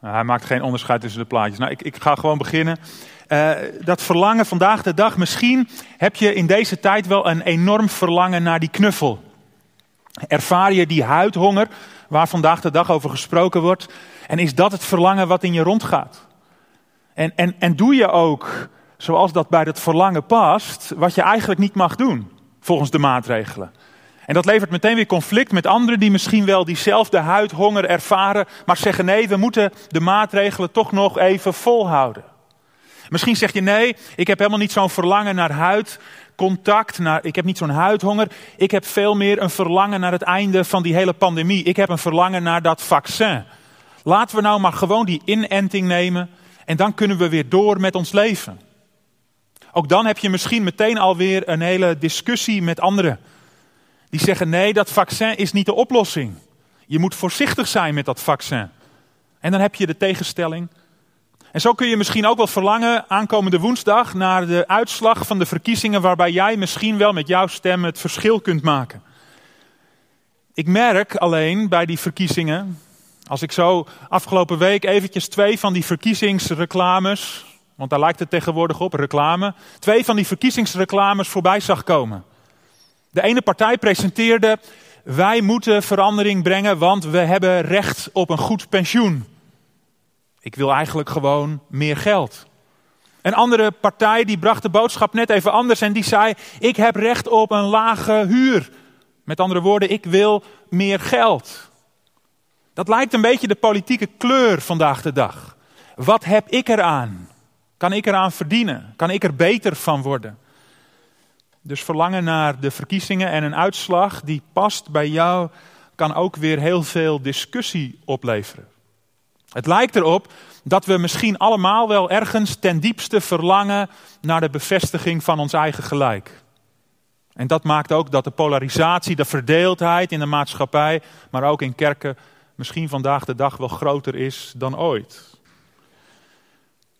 Nou, hij maakt geen onderscheid tussen de plaatjes. Nou, ik, ik ga gewoon beginnen. Uh, dat verlangen vandaag de dag, misschien heb je in deze tijd wel een enorm verlangen naar die knuffel. Ervaar je die huidhonger waar vandaag de dag over gesproken wordt? En is dat het verlangen wat in je rondgaat? En, en, en doe je ook, zoals dat bij dat verlangen past, wat je eigenlijk niet mag doen, volgens de maatregelen? En dat levert meteen weer conflict met anderen die misschien wel diezelfde huidhonger ervaren, maar zeggen nee, we moeten de maatregelen toch nog even volhouden. Misschien zeg je nee, ik heb helemaal niet zo'n verlangen naar huidcontact, naar, ik heb niet zo'n huidhonger. Ik heb veel meer een verlangen naar het einde van die hele pandemie. Ik heb een verlangen naar dat vaccin. Laten we nou maar gewoon die inenting nemen en dan kunnen we weer door met ons leven. Ook dan heb je misschien meteen alweer een hele discussie met anderen. Die zeggen nee, dat vaccin is niet de oplossing. Je moet voorzichtig zijn met dat vaccin. En dan heb je de tegenstelling. En zo kun je misschien ook wel verlangen aankomende woensdag naar de uitslag van de verkiezingen waarbij jij misschien wel met jouw stem het verschil kunt maken. Ik merk alleen bij die verkiezingen, als ik zo afgelopen week eventjes twee van die verkiezingsreclames, want daar lijkt het tegenwoordig op, reclame, twee van die verkiezingsreclames voorbij zag komen. De ene partij presenteerde, wij moeten verandering brengen, want we hebben recht op een goed pensioen. Ik wil eigenlijk gewoon meer geld. Een andere partij die bracht de boodschap net even anders en die zei, ik heb recht op een lage huur. Met andere woorden, ik wil meer geld. Dat lijkt een beetje de politieke kleur vandaag de dag. Wat heb ik eraan? Kan ik eraan verdienen? Kan ik er beter van worden? Dus verlangen naar de verkiezingen en een uitslag die past bij jou, kan ook weer heel veel discussie opleveren. Het lijkt erop dat we misschien allemaal wel ergens ten diepste verlangen naar de bevestiging van ons eigen gelijk. En dat maakt ook dat de polarisatie, de verdeeldheid in de maatschappij, maar ook in kerken, misschien vandaag de dag wel groter is dan ooit.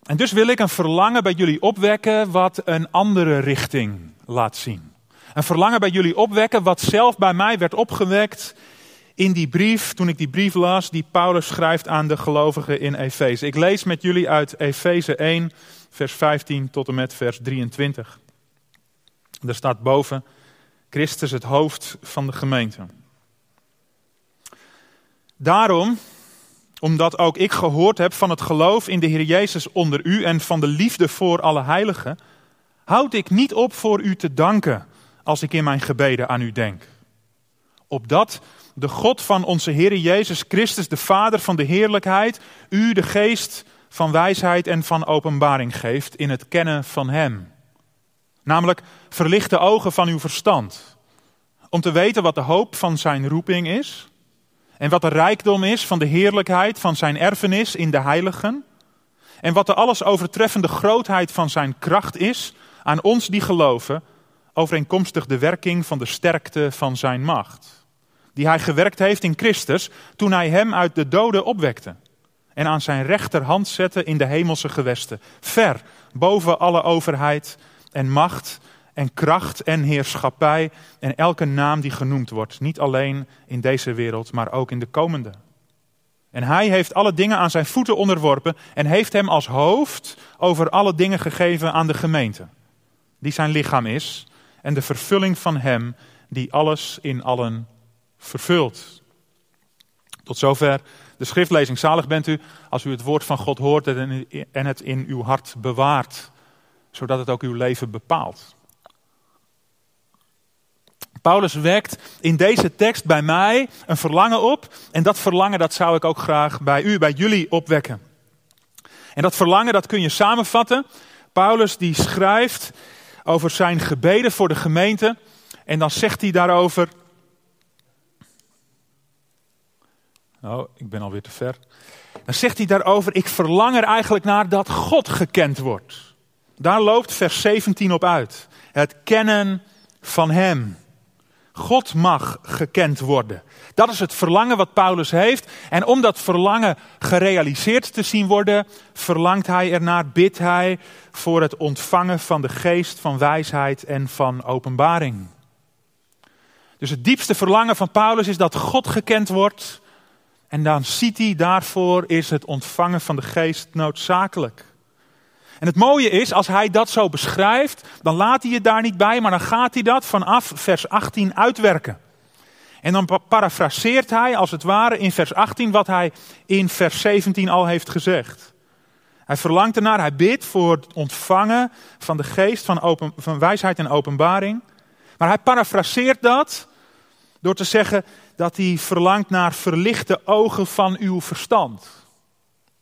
En dus wil ik een verlangen bij jullie opwekken wat een andere richting laat zien. Een verlangen bij jullie opwekken wat zelf bij mij werd opgewekt in die brief, toen ik die brief las, die Paulus schrijft aan de gelovigen in Efeze. Ik lees met jullie uit Efeze 1, vers 15 tot en met vers 23. Er staat boven, Christus het hoofd van de gemeente. Daarom, omdat ook ik gehoord heb van het geloof in de Heer Jezus onder u en van de liefde voor alle heiligen, houd ik niet op voor u te danken als ik in mijn gebeden aan u denk. Opdat de God van onze Heer Jezus Christus, de Vader van de heerlijkheid, u de geest van wijsheid en van openbaring geeft in het kennen van Hem. Namelijk verlicht de ogen van uw verstand, om te weten wat de hoop van Zijn roeping is en wat de rijkdom is van de heerlijkheid van Zijn erfenis in de heiligen. En wat de alles overtreffende grootheid van Zijn kracht is aan ons die geloven, overeenkomstig de werking van de sterkte van Zijn macht die hij gewerkt heeft in Christus toen hij hem uit de doden opwekte en aan zijn rechterhand zette in de hemelse gewesten, ver boven alle overheid en macht en kracht en heerschappij en elke naam die genoemd wordt, niet alleen in deze wereld, maar ook in de komende. En hij heeft alle dingen aan zijn voeten onderworpen en heeft hem als hoofd over alle dingen gegeven aan de gemeente, die zijn lichaam is en de vervulling van hem die alles in allen vervuld. Tot zover de schriftlezing. Zalig bent u als u het woord van God hoort en het in uw hart bewaart, zodat het ook uw leven bepaalt. Paulus wekt in deze tekst bij mij een verlangen op. En dat verlangen dat zou ik ook graag bij u, bij jullie opwekken. En dat verlangen dat kun je samenvatten. Paulus die schrijft over zijn gebeden voor de gemeente. En dan zegt hij daarover, Oh, ik ben alweer te ver. Dan zegt hij daarover: Ik verlang er eigenlijk naar dat God gekend wordt. Daar loopt vers 17 op uit. Het kennen van Hem. God mag gekend worden. Dat is het verlangen wat Paulus heeft. En om dat verlangen gerealiseerd te zien worden, verlangt hij ernaar, bidt hij voor het ontvangen van de geest van wijsheid en van openbaring. Dus het diepste verlangen van Paulus is dat God gekend wordt En dan ziet hij, daarvoor is het ontvangen van de geest noodzakelijk. En het mooie is, als hij dat zo beschrijft, dan laat hij het daar niet bij, maar dan gaat hij dat vanaf vers 18 uitwerken. En dan parafraseert hij als het ware in vers 18 wat hij in vers 17 al heeft gezegd. Hij verlangt ernaar, hij bidt voor het ontvangen van de geest van, open, van wijsheid en openbaring. Maar hij parafraseert dat door te zeggen dat hij verlangt naar verlichte ogen van uw verstand.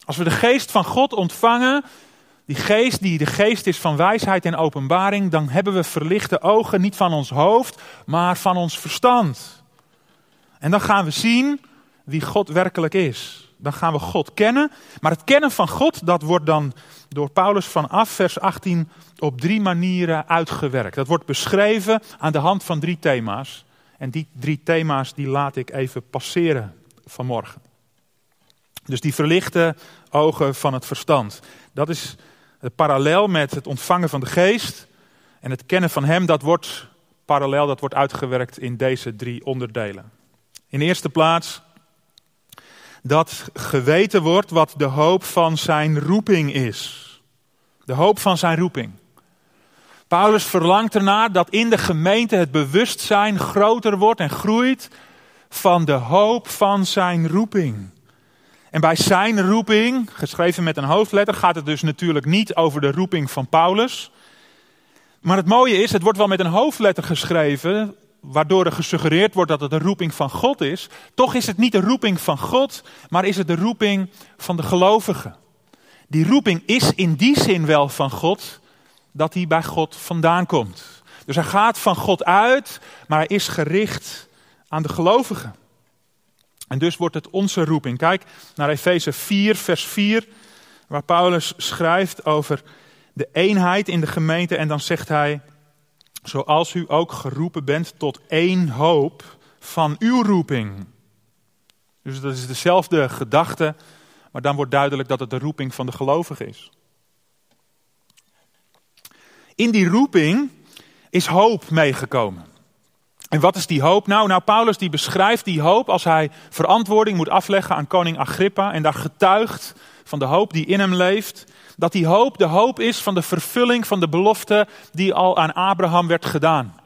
Als we de geest van God ontvangen, die geest die de geest is van wijsheid en openbaring, dan hebben we verlichte ogen niet van ons hoofd, maar van ons verstand. En dan gaan we zien wie God werkelijk is. Dan gaan we God kennen. Maar het kennen van God, dat wordt dan door Paulus vanaf vers 18 op drie manieren uitgewerkt. Dat wordt beschreven aan de hand van drie thema's. En die drie thema's die laat ik even passeren vanmorgen. Dus die verlichte ogen van het verstand. Dat is parallel met het ontvangen van de geest. En het kennen van hem, dat wordt parallel, dat wordt uitgewerkt in deze drie onderdelen. In eerste plaats dat geweten wordt wat de hoop van zijn roeping is. De hoop van zijn roeping. Paulus verlangt ernaar dat in de gemeente het bewustzijn groter wordt en groeit van de hoop van zijn roeping. En bij zijn roeping, geschreven met een hoofdletter, gaat het dus natuurlijk niet over de roeping van Paulus. Maar het mooie is, het wordt wel met een hoofdletter geschreven, waardoor er gesuggereerd wordt dat het een roeping van God is. Toch is het niet de roeping van God, maar is het de roeping van de gelovigen. Die roeping is in die zin wel van God, dat hij bij God vandaan komt. Dus hij gaat van God uit, maar hij is gericht aan de gelovigen. En dus wordt het onze roeping. Kijk naar Efeze 4, vers 4, waar Paulus schrijft over de eenheid in de gemeente. En dan zegt hij, zoals u ook geroepen bent tot één hoop van uw roeping. Dus dat is dezelfde gedachte, maar dan wordt duidelijk dat het de roeping van de gelovige is. In die roeping is hoop meegekomen. En wat is die hoop nou? Nou, Paulus die beschrijft die hoop als hij verantwoording moet afleggen aan koning Agrippa en daar getuigt van de hoop die in hem leeft. Dat die hoop de hoop is van de vervulling van de belofte die al aan Abraham werd gedaan.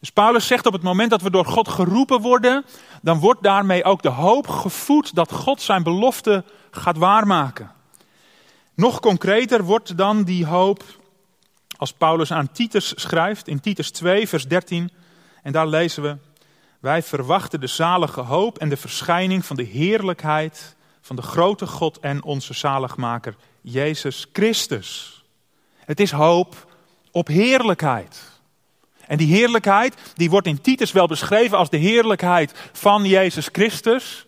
Dus Paulus zegt op het moment dat we door God geroepen worden, dan wordt daarmee ook de hoop gevoed dat God zijn belofte gaat waarmaken. Nog concreter wordt dan die hoop als Paulus aan Titus schrijft in Titus 2, vers 13. En daar lezen we: Wij verwachten de zalige hoop en de verschijning van de heerlijkheid van de grote God en onze zaligmaker, Jezus Christus. Het is hoop op heerlijkheid. En die heerlijkheid, die wordt in Titus wel beschreven als de heerlijkheid van Jezus Christus.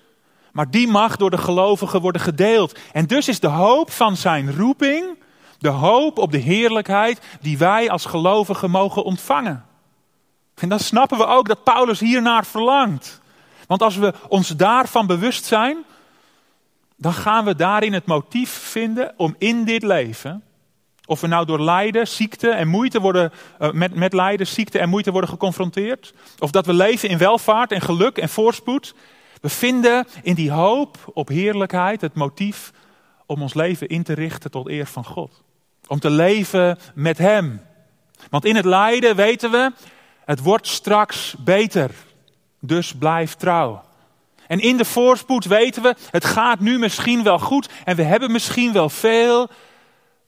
Maar die mag door de gelovigen worden gedeeld. En dus is de hoop van zijn roeping, de hoop op de heerlijkheid die wij als gelovigen mogen ontvangen. En dan snappen we ook dat Paulus hiernaar verlangt. Want als we ons daarvan bewust zijn, dan gaan we daarin het motief vinden om in dit leven, of we nou door lijden, ziekte en moeite worden, eh, met, met lijden, ziekte en moeite worden geconfronteerd, of dat we leven in welvaart en geluk en voorspoed, we vinden in die hoop op heerlijkheid het motief om ons leven in te richten tot eer van God. Om te leven met Hem. Want in het lijden weten we, het wordt straks beter. Dus blijf trouw. En in de voorspoed weten we, het gaat nu misschien wel goed en we hebben misschien wel veel,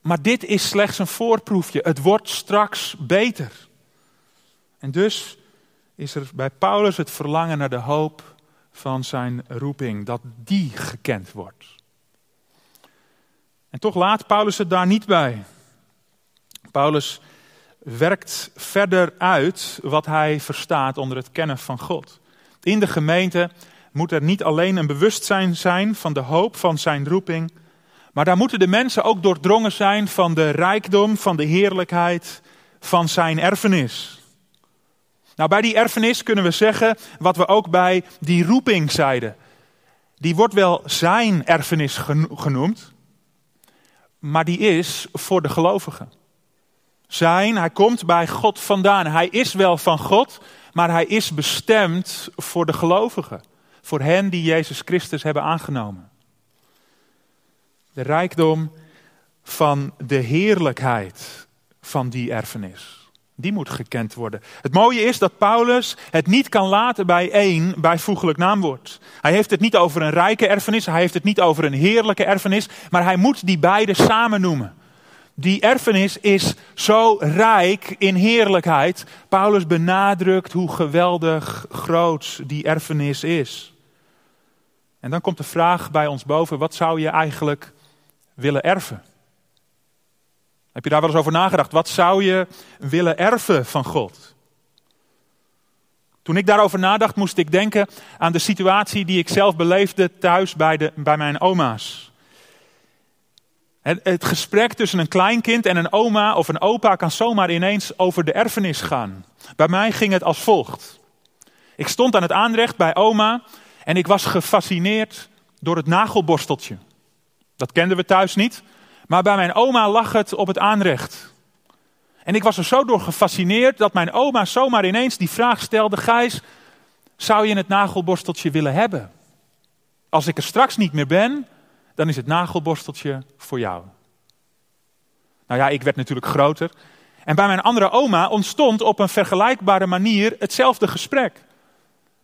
maar dit is slechts een voorproefje. Het wordt straks beter. En dus is er bij Paulus het verlangen naar de hoop van zijn roeping, dat die gekend wordt. En toch laat Paulus het daar niet bij. Paulus werkt verder uit wat hij verstaat onder het kennen van God. In de gemeente moet er niet alleen een bewustzijn zijn van de hoop van zijn roeping, maar daar moeten de mensen ook doordrongen zijn van de rijkdom, van de heerlijkheid van zijn erfenis. Nou, bij die erfenis kunnen we zeggen wat we ook bij die roeping zeiden. Die wordt wel zijn erfenis genoemd, maar die is voor de gelovigen. Zijn, hij komt bij God vandaan. Hij is wel van God, maar hij is bestemd voor de gelovigen. voor hen die Jezus Christus hebben aangenomen. De rijkdom van de heerlijkheid van die erfenis. Die moet gekend worden. Het mooie is dat Paulus het niet kan laten bij één bijvoeglijk naamwoord. Hij heeft het niet over een rijke erfenis, hij heeft het niet over een heerlijke erfenis, maar hij moet die beide samen noemen. Die erfenis is zo rijk in heerlijkheid. Paulus benadrukt hoe geweldig groot die erfenis is. En dan komt de vraag bij ons boven: wat zou je eigenlijk willen erven? Heb je daar wel eens over nagedacht? Wat zou je willen erven van God? Toen ik daarover nadacht, moest ik denken aan de situatie die ik zelf beleefde thuis bij, de, bij mijn oma's. Het, gesprek tussen een kleinkind en een oma of een opa kan zomaar ineens over de erfenis gaan. Bij mij ging het als volgt. Ik stond aan het aanrecht bij oma en ik was gefascineerd door het nagelborsteltje. Dat kenden we thuis niet. Maar bij mijn oma lag het op het aanrecht. En ik was er zo door gefascineerd dat mijn oma zomaar ineens die vraag stelde: Gijs, zou je het nagelborsteltje willen hebben? Als ik er straks niet meer ben, dan is het nagelborsteltje voor jou. Nou ja, ik werd natuurlijk groter. En bij mijn andere oma ontstond op een vergelijkbare manier hetzelfde gesprek.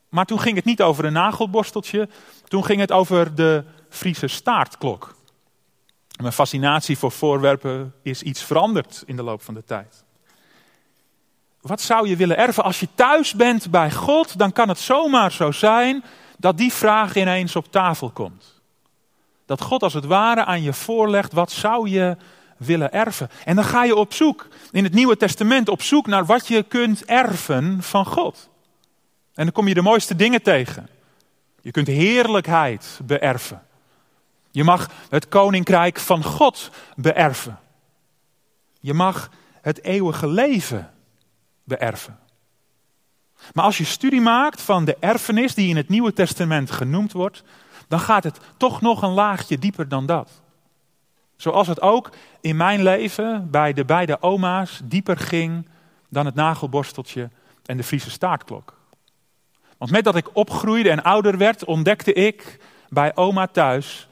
Maar toen ging het niet over een nagelborsteltje, toen ging het over de Friese staartklok. Mijn fascinatie voor voorwerpen is iets veranderd in de loop van de tijd. Wat zou je willen erven als je thuis bent bij God? Dan kan het zomaar zo zijn dat die vraag ineens op tafel komt. Dat God als het ware aan je voorlegt, wat zou je willen erven? En dan ga je op zoek, in het Nieuwe Testament, op zoek naar wat je kunt erven van God. En dan kom je de mooiste dingen tegen. Je kunt heerlijkheid beërven. Je mag het koninkrijk van God beërven. Je mag het eeuwige leven beërven. Maar als je studie maakt van de erfenis die in het Nieuwe Testament genoemd wordt, dan gaat het toch nog een laagje dieper dan dat. Zoals het ook in mijn leven bij de beide oma's dieper ging dan het nagelborsteltje en de Friese staartklok. Want met dat ik opgroeide en ouder werd, ontdekte ik bij oma thuis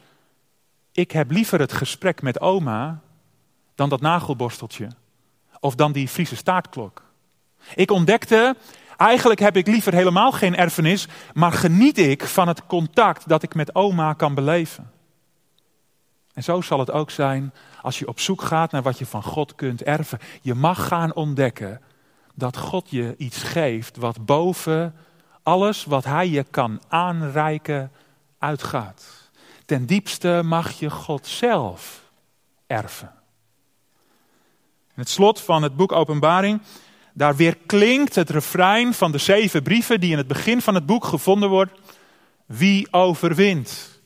ik heb liever het gesprek met oma dan dat nagelborsteltje of dan die Friese staartklok. Ik ontdekte, eigenlijk heb ik liever helemaal geen erfenis, maar geniet ik van het contact dat ik met oma kan beleven. En zo zal het ook zijn als je op zoek gaat naar wat je van God kunt erven. Je mag gaan ontdekken dat God je iets geeft wat boven alles wat Hij je kan aanreiken uitgaat. Ten diepste mag je God zelf erven. Het slot van het boek Openbaring, daar weer klinkt het refrein van de zeven brieven die in het begin van het boek gevonden wordt. Wie overwint?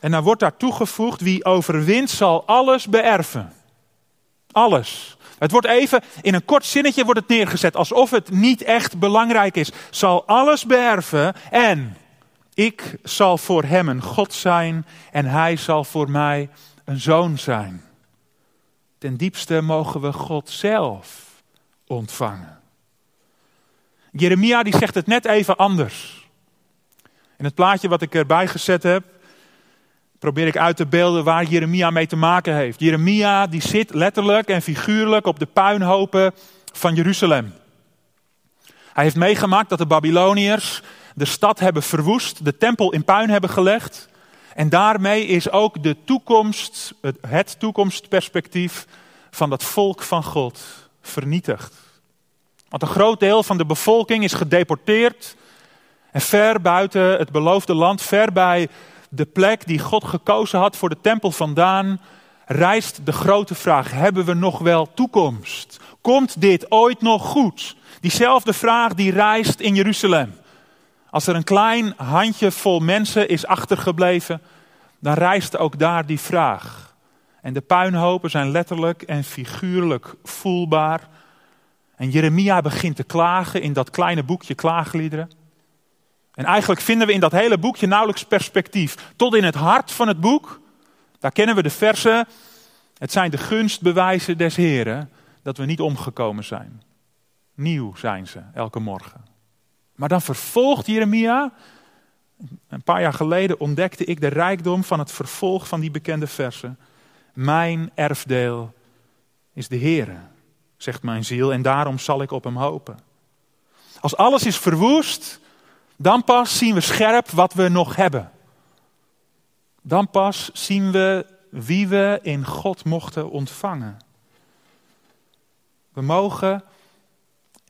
En dan wordt daar toegevoegd, wie overwint zal alles beërven. Alles. Het wordt even, in een kort zinnetje wordt het neergezet, alsof het niet echt belangrijk is. Zal alles beërven en ik zal voor hem een God zijn en hij zal voor mij een zoon zijn. Ten diepste mogen we God zelf ontvangen. Jeremia die zegt het net even anders. In het plaatje wat ik erbij gezet heb, probeer ik uit te beelden waar Jeremia mee te maken heeft. Jeremia die zit letterlijk en figuurlijk op de puinhopen van Jeruzalem. Hij heeft meegemaakt dat de Babyloniërs de stad hebben verwoest, de tempel in puin hebben gelegd. En daarmee is ook de toekomst, het toekomstperspectief van dat volk van God vernietigd. Want een groot deel van de bevolking is gedeporteerd en ver buiten het beloofde land, ver bij de plek die God gekozen had voor de tempel vandaan, rijst de grote vraag: hebben we nog wel toekomst? Komt dit ooit nog goed? Diezelfde vraag die rijst in Jeruzalem. Als er een klein handjevol mensen is achtergebleven, dan rijst ook daar die vraag. En de puinhopen zijn letterlijk en figuurlijk voelbaar. En Jeremia begint te klagen in dat kleine boekje klaagliederen. En eigenlijk vinden we in dat hele boekje nauwelijks perspectief. Tot in het hart van het boek, daar kennen we de versen. Het zijn de gunstbewijzen des Heren dat we niet omgekomen zijn. Nieuw zijn ze elke morgen. Maar dan vervolgt Jeremia Een paar jaar geleden ontdekte ik de rijkdom van het vervolg van die bekende versen. Mijn erfdeel is de Heere, zegt mijn ziel, en daarom zal ik op hem hopen. Als alles is verwoest, dan pas zien we scherp wat we nog hebben. Dan pas zien we wie we in God mochten ontvangen. We mogen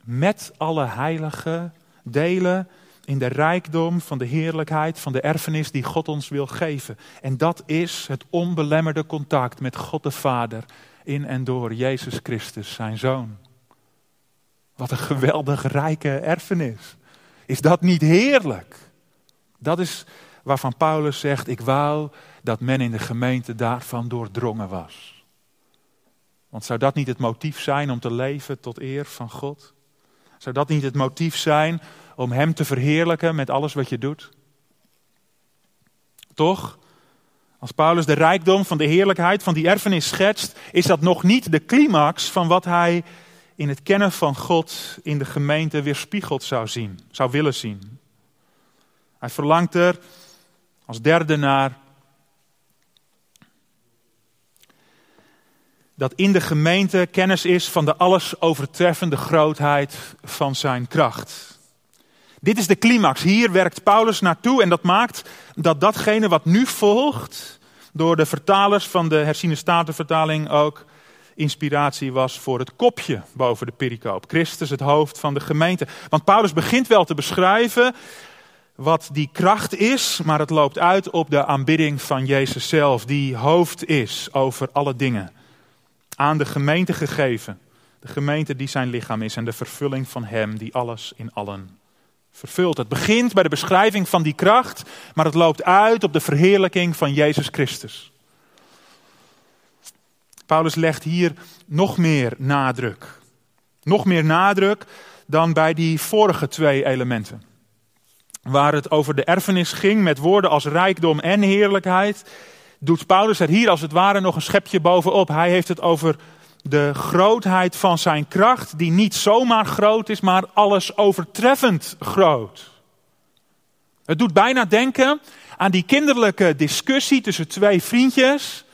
met alle heiligen delen in de rijkdom van de heerlijkheid van de erfenis die God ons wil geven. En dat is het onbelemmerde contact met God de Vader in en door Jezus Christus, zijn Zoon. Wat een geweldig rijke erfenis. Is dat niet heerlijk? Dat is waarvan Paulus zegt, ik wou dat men in de gemeente daarvan doordrongen was. Want zou dat niet het motief zijn om te leven tot eer van God? Zou dat niet het motief zijn om Hem te verheerlijken met alles wat je doet? Toch? Als Paulus de rijkdom van de heerlijkheid van die erfenis schetst, is dat nog niet de climax van wat hij in het kennen van God in de gemeente weerspiegeld zou zien, zou willen zien. Hij verlangt er als derde naar dat in de gemeente kennis is van de alles overtreffende grootheid van zijn kracht. Dit is de climax. Hier werkt Paulus naartoe en dat maakt dat datgene wat nu volgt door de vertalers van de herziene statenvertaling ook inspiratie was voor het kopje boven de pericoop. Christus, het hoofd van de gemeente. Want Paulus begint wel te beschrijven wat die kracht is, maar het loopt uit op de aanbidding van Jezus zelf, die hoofd is over alle dingen. Aan de gemeente gegeven. De gemeente die zijn lichaam is en de vervulling van Hem die alles in allen vervult. Het begint bij de beschrijving van die kracht, maar het loopt uit op de verheerlijking van Jezus Christus. Paulus legt hier nog meer nadruk. Nog meer nadruk dan bij die vorige twee elementen. Waar het over de erfenis ging met woorden als rijkdom en heerlijkheid, doet Paulus er hier als het ware nog een schepje bovenop. Hij heeft het over de grootheid van zijn kracht, die niet zomaar groot is, maar alles overtreffend groot. Het doet bijna denken aan die kinderlijke discussie tussen twee vriendjes,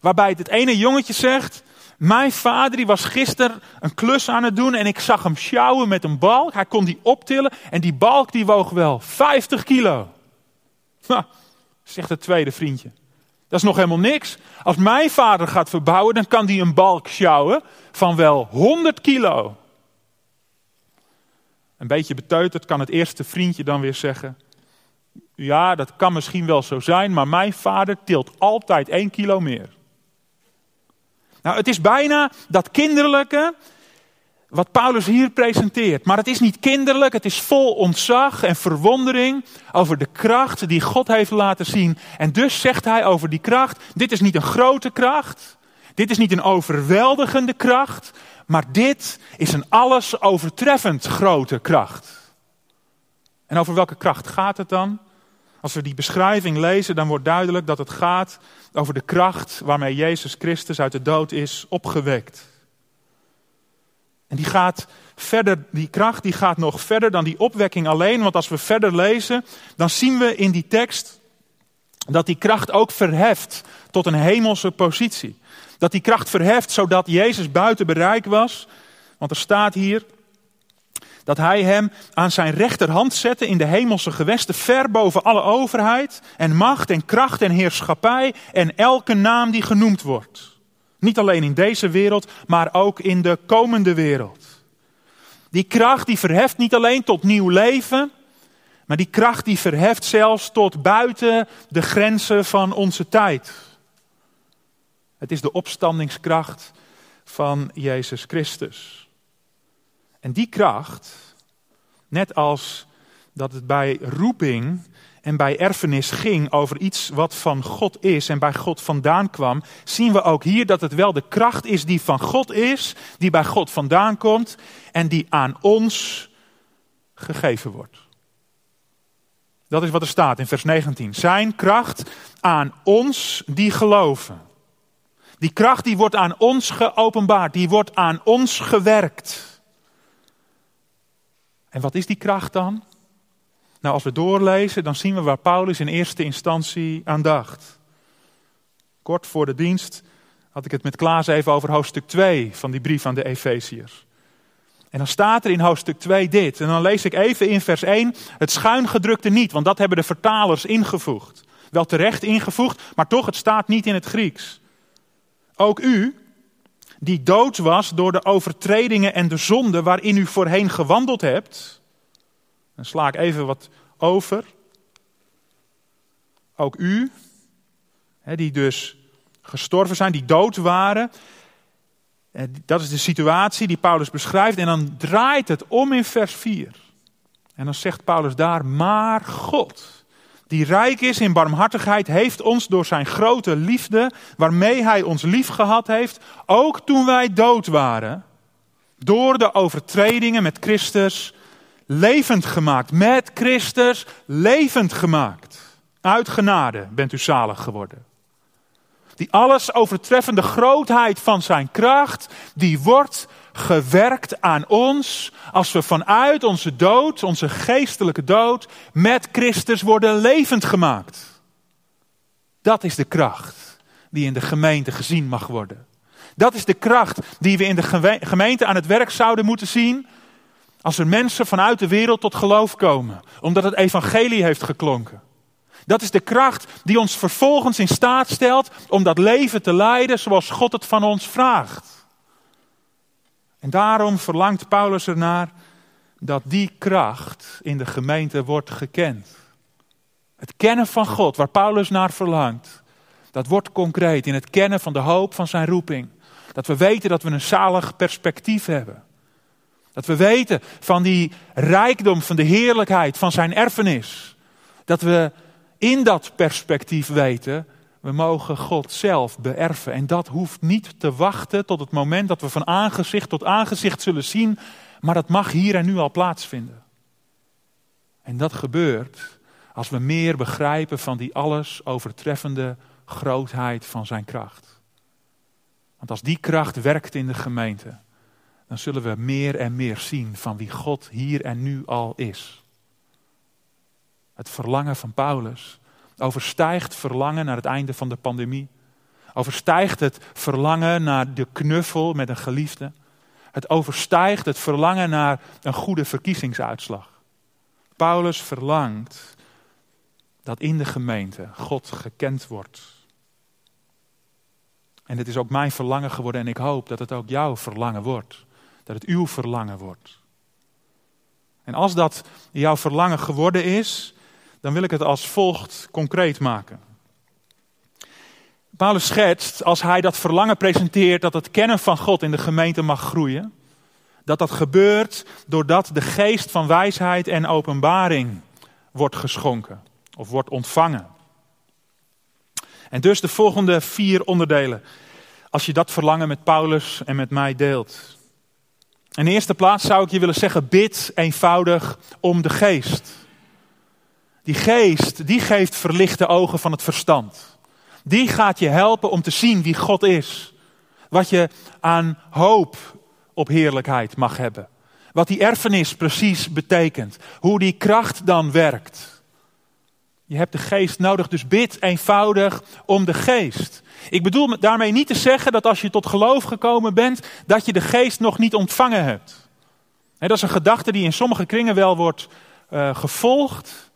waarbij het ene jongetje zegt, mijn vader die was gisteren een klus aan het doen en ik zag hem sjouwen met een balk. Hij kon die optillen en die balk die woog wel 50 kilo. Zegt het tweede vriendje. Dat is nog helemaal niks. Als mijn vader gaat verbouwen, dan kan die een balk sjouwen van wel 100 kilo. Een beetje beteuterd kan het eerste vriendje dan weer zeggen: Ja, dat kan misschien wel zo zijn, maar mijn vader tilt altijd 1 kilo meer. Nou, het is bijna dat kinderlijke wat Paulus hier presenteert. Maar het is niet kinderlijk, het is vol ontzag en verwondering over de kracht die God heeft laten zien. En dus zegt hij over die kracht, dit is niet een grote kracht, dit is niet een overweldigende kracht, maar dit is een alles overtreffend grote kracht. En over welke kracht gaat het dan? Als we die beschrijving lezen, dan wordt duidelijk dat het gaat over de kracht waarmee Jezus Christus uit de dood is opgewekt. En die gaat verder, die kracht die gaat nog verder dan die opwekking alleen. Want als we verder lezen, dan zien we in die tekst dat die kracht ook verheft tot een hemelse positie. Dat die kracht verheft zodat Jezus buiten bereik was. Want er staat hier dat hij hem aan zijn rechterhand zette in de hemelse gewesten, ver boven alle overheid en macht en kracht en heerschappij en elke naam die genoemd wordt. Niet alleen in deze wereld, maar ook in de komende wereld. Die kracht die verheft niet alleen tot nieuw leven, maar die kracht die verheft zelfs tot buiten de grenzen van onze tijd. Het is de opstandingskracht van Jezus Christus. En die kracht, net als dat het bij roeping en bij erfenis ging over iets wat van God is en bij God vandaan kwam, zien we ook hier dat het wel de kracht is die van God is, die bij God vandaan komt en die aan ons gegeven wordt. Dat is wat er staat in vers 19. Zijn kracht aan ons die geloven. Die kracht die wordt aan ons geopenbaard, die wordt aan ons gewerkt. En wat is die kracht dan? Nou, als we doorlezen, dan zien we waar Paulus in eerste instantie aan dacht. Kort voor de dienst had ik het met Klaas even over hoofdstuk 2 van die brief aan de Efeziërs. En dan staat er in hoofdstuk 2 dit. En dan lees ik even in vers 1 het schuingedrukte niet, want dat hebben de vertalers ingevoegd. Wel terecht ingevoegd, maar toch, het staat niet in het Grieks. Ook u, die dood was door de overtredingen en de zonden waarin u voorheen gewandeld hebt. Dan sla ik even wat over. Ook u, die dus gestorven zijn, die dood waren. Dat is de situatie die Paulus beschrijft. En dan draait het om in vers 4. En dan zegt Paulus daar, maar God, die rijk is in barmhartigheid, heeft ons door zijn grote liefde, waarmee hij ons lief gehad heeft, ook toen wij dood waren, door de overtredingen met Christus levend gemaakt. Met Christus levend gemaakt. Uit genade bent u zalig geworden. Die alles overtreffende grootheid van zijn kracht, die wordt gewerkt aan ons als we vanuit onze dood, onze geestelijke dood, met Christus worden levend gemaakt. Dat is de kracht die in de gemeente gezien mag worden. Dat is de kracht die we in de gemeente aan het werk zouden moeten zien. Als er mensen vanuit de wereld tot geloof komen, omdat het evangelie heeft geklonken. Dat is de kracht die ons vervolgens in staat stelt om dat leven te leiden zoals God het van ons vraagt. En daarom verlangt Paulus ernaar dat die kracht in de gemeente wordt gekend. Het kennen van God, waar Paulus naar verlangt, dat wordt concreet in het kennen van de hoop van zijn roeping. Dat we weten dat we een zalig perspectief hebben. Dat we weten van die rijkdom, van de heerlijkheid, van zijn erfenis. Dat we in dat perspectief weten, we mogen God zelf beërven. En dat hoeft niet te wachten tot het moment dat we van aangezicht tot aangezicht zullen zien, maar dat mag hier en nu al plaatsvinden. En dat gebeurt als we meer begrijpen van die alles overtreffende grootheid van zijn kracht. Want als die kracht werkt in de gemeente, dan zullen we meer en meer zien van wie God hier en nu al is. Het verlangen van Paulus overstijgt verlangen naar het einde van de pandemie. Overstijgt het verlangen naar de knuffel met een geliefde. Het overstijgt het verlangen naar een goede verkiezingsuitslag. Paulus verlangt dat in de gemeente God gekend wordt. En het is ook mijn verlangen geworden en ik hoop dat het ook jouw verlangen wordt. Dat het uw verlangen wordt. En als dat jouw verlangen geworden is, dan wil ik het als volgt concreet maken. Paulus schetst, als hij dat verlangen presenteert, dat het kennen van God in de gemeente mag groeien, dat dat gebeurt doordat de geest van wijsheid en openbaring wordt geschonken of wordt ontvangen. En dus de volgende vier onderdelen, als je dat verlangen met Paulus en met mij deelt. In eerste plaats zou ik je willen zeggen, bid eenvoudig om de geest. Die geest, die geeft verlichte ogen van het verstand. Die gaat je helpen om te zien wie God is. Wat je aan hoop op heerlijkheid mag hebben. Wat die erfenis precies betekent. Hoe die kracht dan werkt. Je hebt de geest nodig, dus bid eenvoudig om de geest. Ik bedoel daarmee niet te zeggen dat als je tot geloof gekomen bent, dat je de geest nog niet ontvangen hebt. dat is een gedachte die in sommige kringen wel wordt uh, gevolgd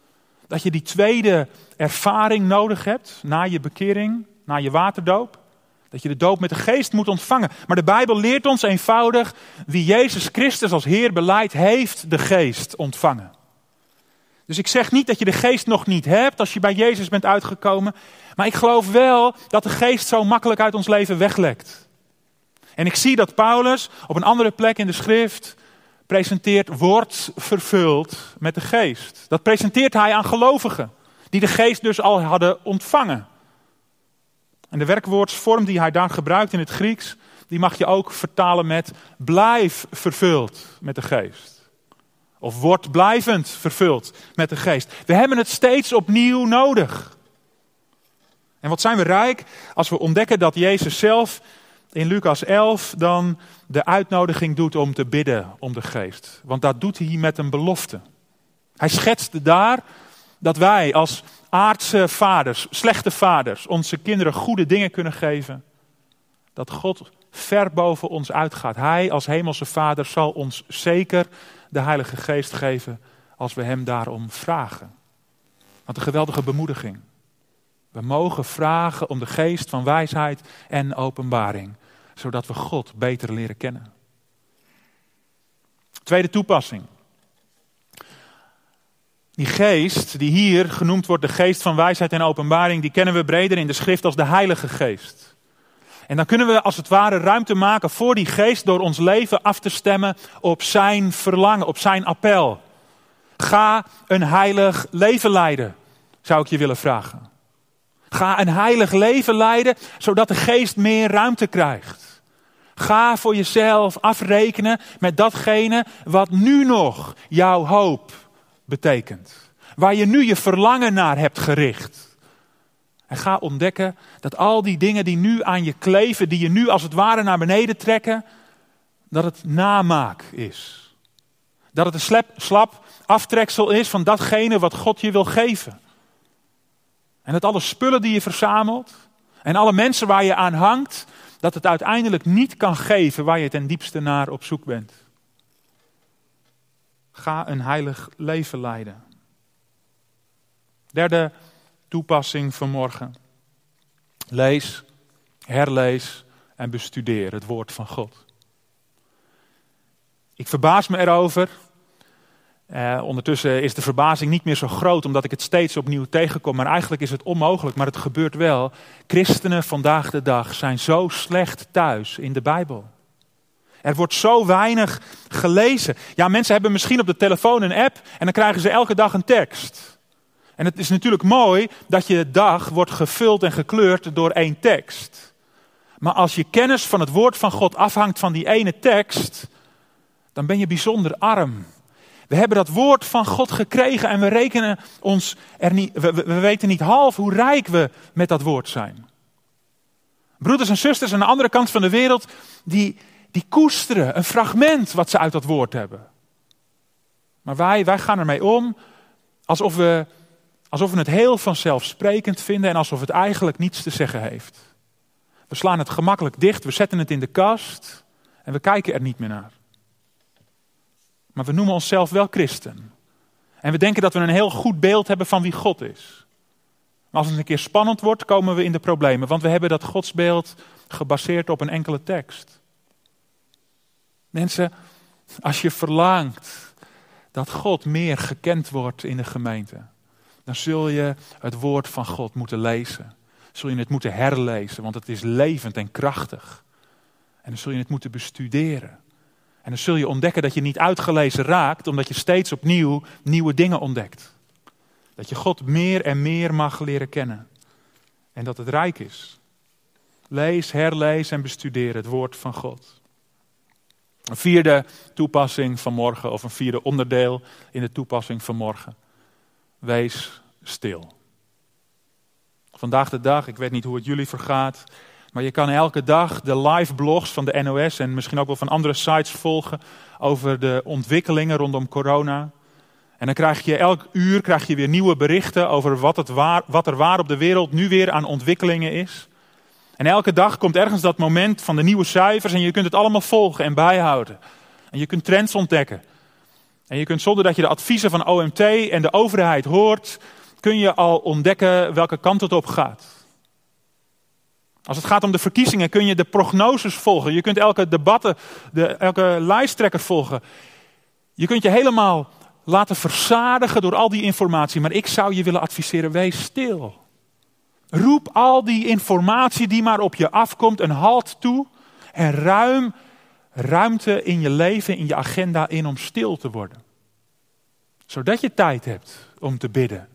dat je die tweede ervaring nodig hebt na je bekering, na je waterdoop. Dat je de doop met de geest moet ontvangen. Maar de Bijbel leert ons eenvoudig, wie Jezus Christus als Heer beleidt, heeft de geest ontvangen. Dus ik zeg niet dat je de geest nog niet hebt als je bij Jezus bent uitgekomen. Maar ik geloof wel dat de geest zo makkelijk uit ons leven weglekt. En ik zie dat Paulus op een andere plek in de schrift presenteert, wordt vervuld met de geest. Dat presenteert hij aan gelovigen, die de geest dus al hadden ontvangen. En de werkwoordsvorm die hij daar gebruikt in het Grieks, die mag je ook vertalen met blijf vervuld met de geest. Of wordt blijvend vervuld met de geest. We hebben het steeds opnieuw nodig. En wat zijn we rijk als we ontdekken dat Jezus zelf in Lucas 11 dan de uitnodiging doet om te bidden om de geest. Want dat doet hij met een belofte. Hij schetste daar dat wij als aardse vaders, slechte vaders, onze kinderen goede dingen kunnen geven. Dat God ver boven ons uitgaat. Hij als hemelse vader zal ons zeker de Heilige Geest geven als we Hem daarom vragen. Wat een geweldige bemoediging. We mogen vragen om de geest van wijsheid en openbaring, zodat we God beter leren kennen. Tweede toepassing. Die geest, die hier genoemd wordt de geest van wijsheid en openbaring, die kennen we breder in de schrift als de Heilige Geest. En dan kunnen we als het ware ruimte maken voor die geest door ons leven af te stemmen op zijn verlangen, op zijn appel. Ga een heilig leven leiden, zou ik je willen vragen. Ga een heilig leven leiden, zodat de geest meer ruimte krijgt. Ga voor jezelf afrekenen met datgene wat nu nog jouw hoop betekent. Waar je nu je verlangen naar hebt gericht. En ga ontdekken dat al die dingen die nu aan je kleven, die je nu als het ware naar beneden trekken, dat het namaak is. Dat het een slap, slap aftreksel is van datgene wat God je wil geven. En dat alle spullen die je verzamelt en alle mensen waar je aan hangt, dat het uiteindelijk niet kan geven waar je ten diepste naar op zoek bent. Ga een heilig leven leiden. Derde toepassing vanmorgen. Lees, herlees en bestudeer het woord van God. Ik verbaas me erover. Eh, ondertussen is de verbazing niet meer zo groot omdat ik het steeds opnieuw tegenkom. Maar eigenlijk is het onmogelijk, maar het gebeurt wel. Christenen vandaag de dag zijn zo slecht thuis in de Bijbel. Er wordt zo weinig gelezen. Ja, mensen hebben misschien op de telefoon een app en dan krijgen ze elke dag een tekst. En het is natuurlijk mooi dat je dag wordt gevuld en gekleurd door één tekst. Maar als je kennis van het woord van God afhangt van die ene tekst, dan ben je bijzonder arm. We hebben dat woord van God gekregen en we rekenen ons er niet, we, we weten niet half hoe rijk we met dat woord zijn. Broeders en zusters aan de andere kant van de wereld, die, die koesteren een fragment wat ze uit dat woord hebben. Maar wij, wij gaan ermee om alsof we, alsof we het heel vanzelfsprekend vinden en alsof het eigenlijk niets te zeggen heeft. We slaan het gemakkelijk dicht, we zetten het in de kast en we kijken er niet meer naar. Maar we noemen onszelf wel christen. En we denken dat we een heel goed beeld hebben van wie God is. Maar als het een keer spannend wordt, komen we in de problemen. Want we hebben dat godsbeeld gebaseerd op een enkele tekst. Mensen, als je verlangt dat God meer gekend wordt in de gemeente, dan zul je het woord van God moeten lezen. Zul je het moeten herlezen, want het is levend en krachtig. En dan zul je het moeten bestuderen. En dan zul je ontdekken dat je niet uitgelezen raakt, omdat je steeds opnieuw nieuwe dingen ontdekt. Dat je God meer en meer mag leren kennen. En dat het rijk is. Lees, herlees en bestudeer het woord van God. Een vierde toepassing van morgen, of een vierde onderdeel in de toepassing van morgen. Wees stil. Vandaag de dag, ik weet niet hoe het jullie vergaat, maar je kan elke dag de live blogs van de NOS en misschien ook wel van andere sites volgen over de ontwikkelingen rondom corona. En dan krijg je elk uur krijg je weer nieuwe berichten over wat, het waar, wat er waar op de wereld nu weer aan ontwikkelingen is. En elke dag komt ergens dat moment van de nieuwe cijfers en je kunt het allemaal volgen en bijhouden. En je kunt trends ontdekken. En je kunt zonder dat je de adviezen van OMT en de overheid hoort, kun je al ontdekken welke kant het op gaat. Als het gaat om de verkiezingen kun je de prognoses volgen. Je kunt elke debatten, de, elke lijsttrekker volgen. Je kunt je helemaal laten verzadigen door al die informatie. Maar ik zou je willen adviseren, wees stil. Roep al die informatie die maar op je afkomt een halt toe. En ruim ruimte in je leven, in je agenda in om stil te worden. Zodat je tijd hebt om te bidden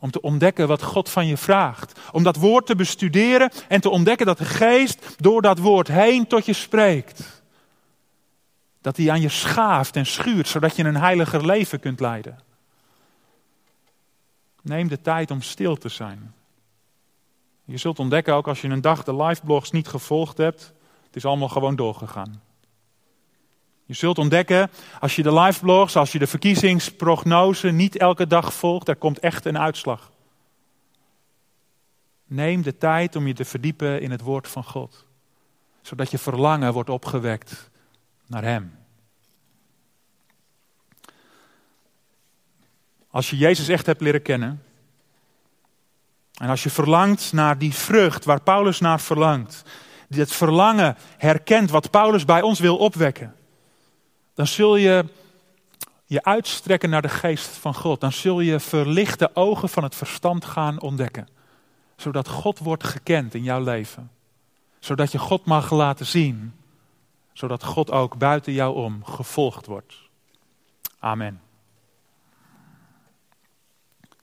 om te ontdekken wat God van je vraagt. Om dat woord te bestuderen en te ontdekken dat de geest door dat woord heen tot je spreekt. Dat hij aan je schaaft en schuurt, zodat je een heiliger leven kunt leiden. Neem de tijd om stil te zijn. Je zult ontdekken ook als je een dag de liveblogs niet gevolgd hebt, het is allemaal gewoon doorgegaan. Je zult ontdekken, als je de live blogs, als je de verkiezingsprognose niet elke dag volgt, er komt echt een uitslag. Neem de tijd om je te verdiepen in het woord van God, zodat je verlangen wordt opgewekt naar Hem. Als je Jezus echt hebt leren kennen, en als je verlangt naar die vrucht waar Paulus naar verlangt, het verlangen herkent wat Paulus bij ons wil opwekken, dan zul je je uitstrekken naar de geest van God. Dan zul je verlichte ogen van het verstand gaan ontdekken. Zodat God wordt gekend in jouw leven. Zodat je God mag laten zien. Zodat God ook buiten jou om gevolgd wordt. Amen.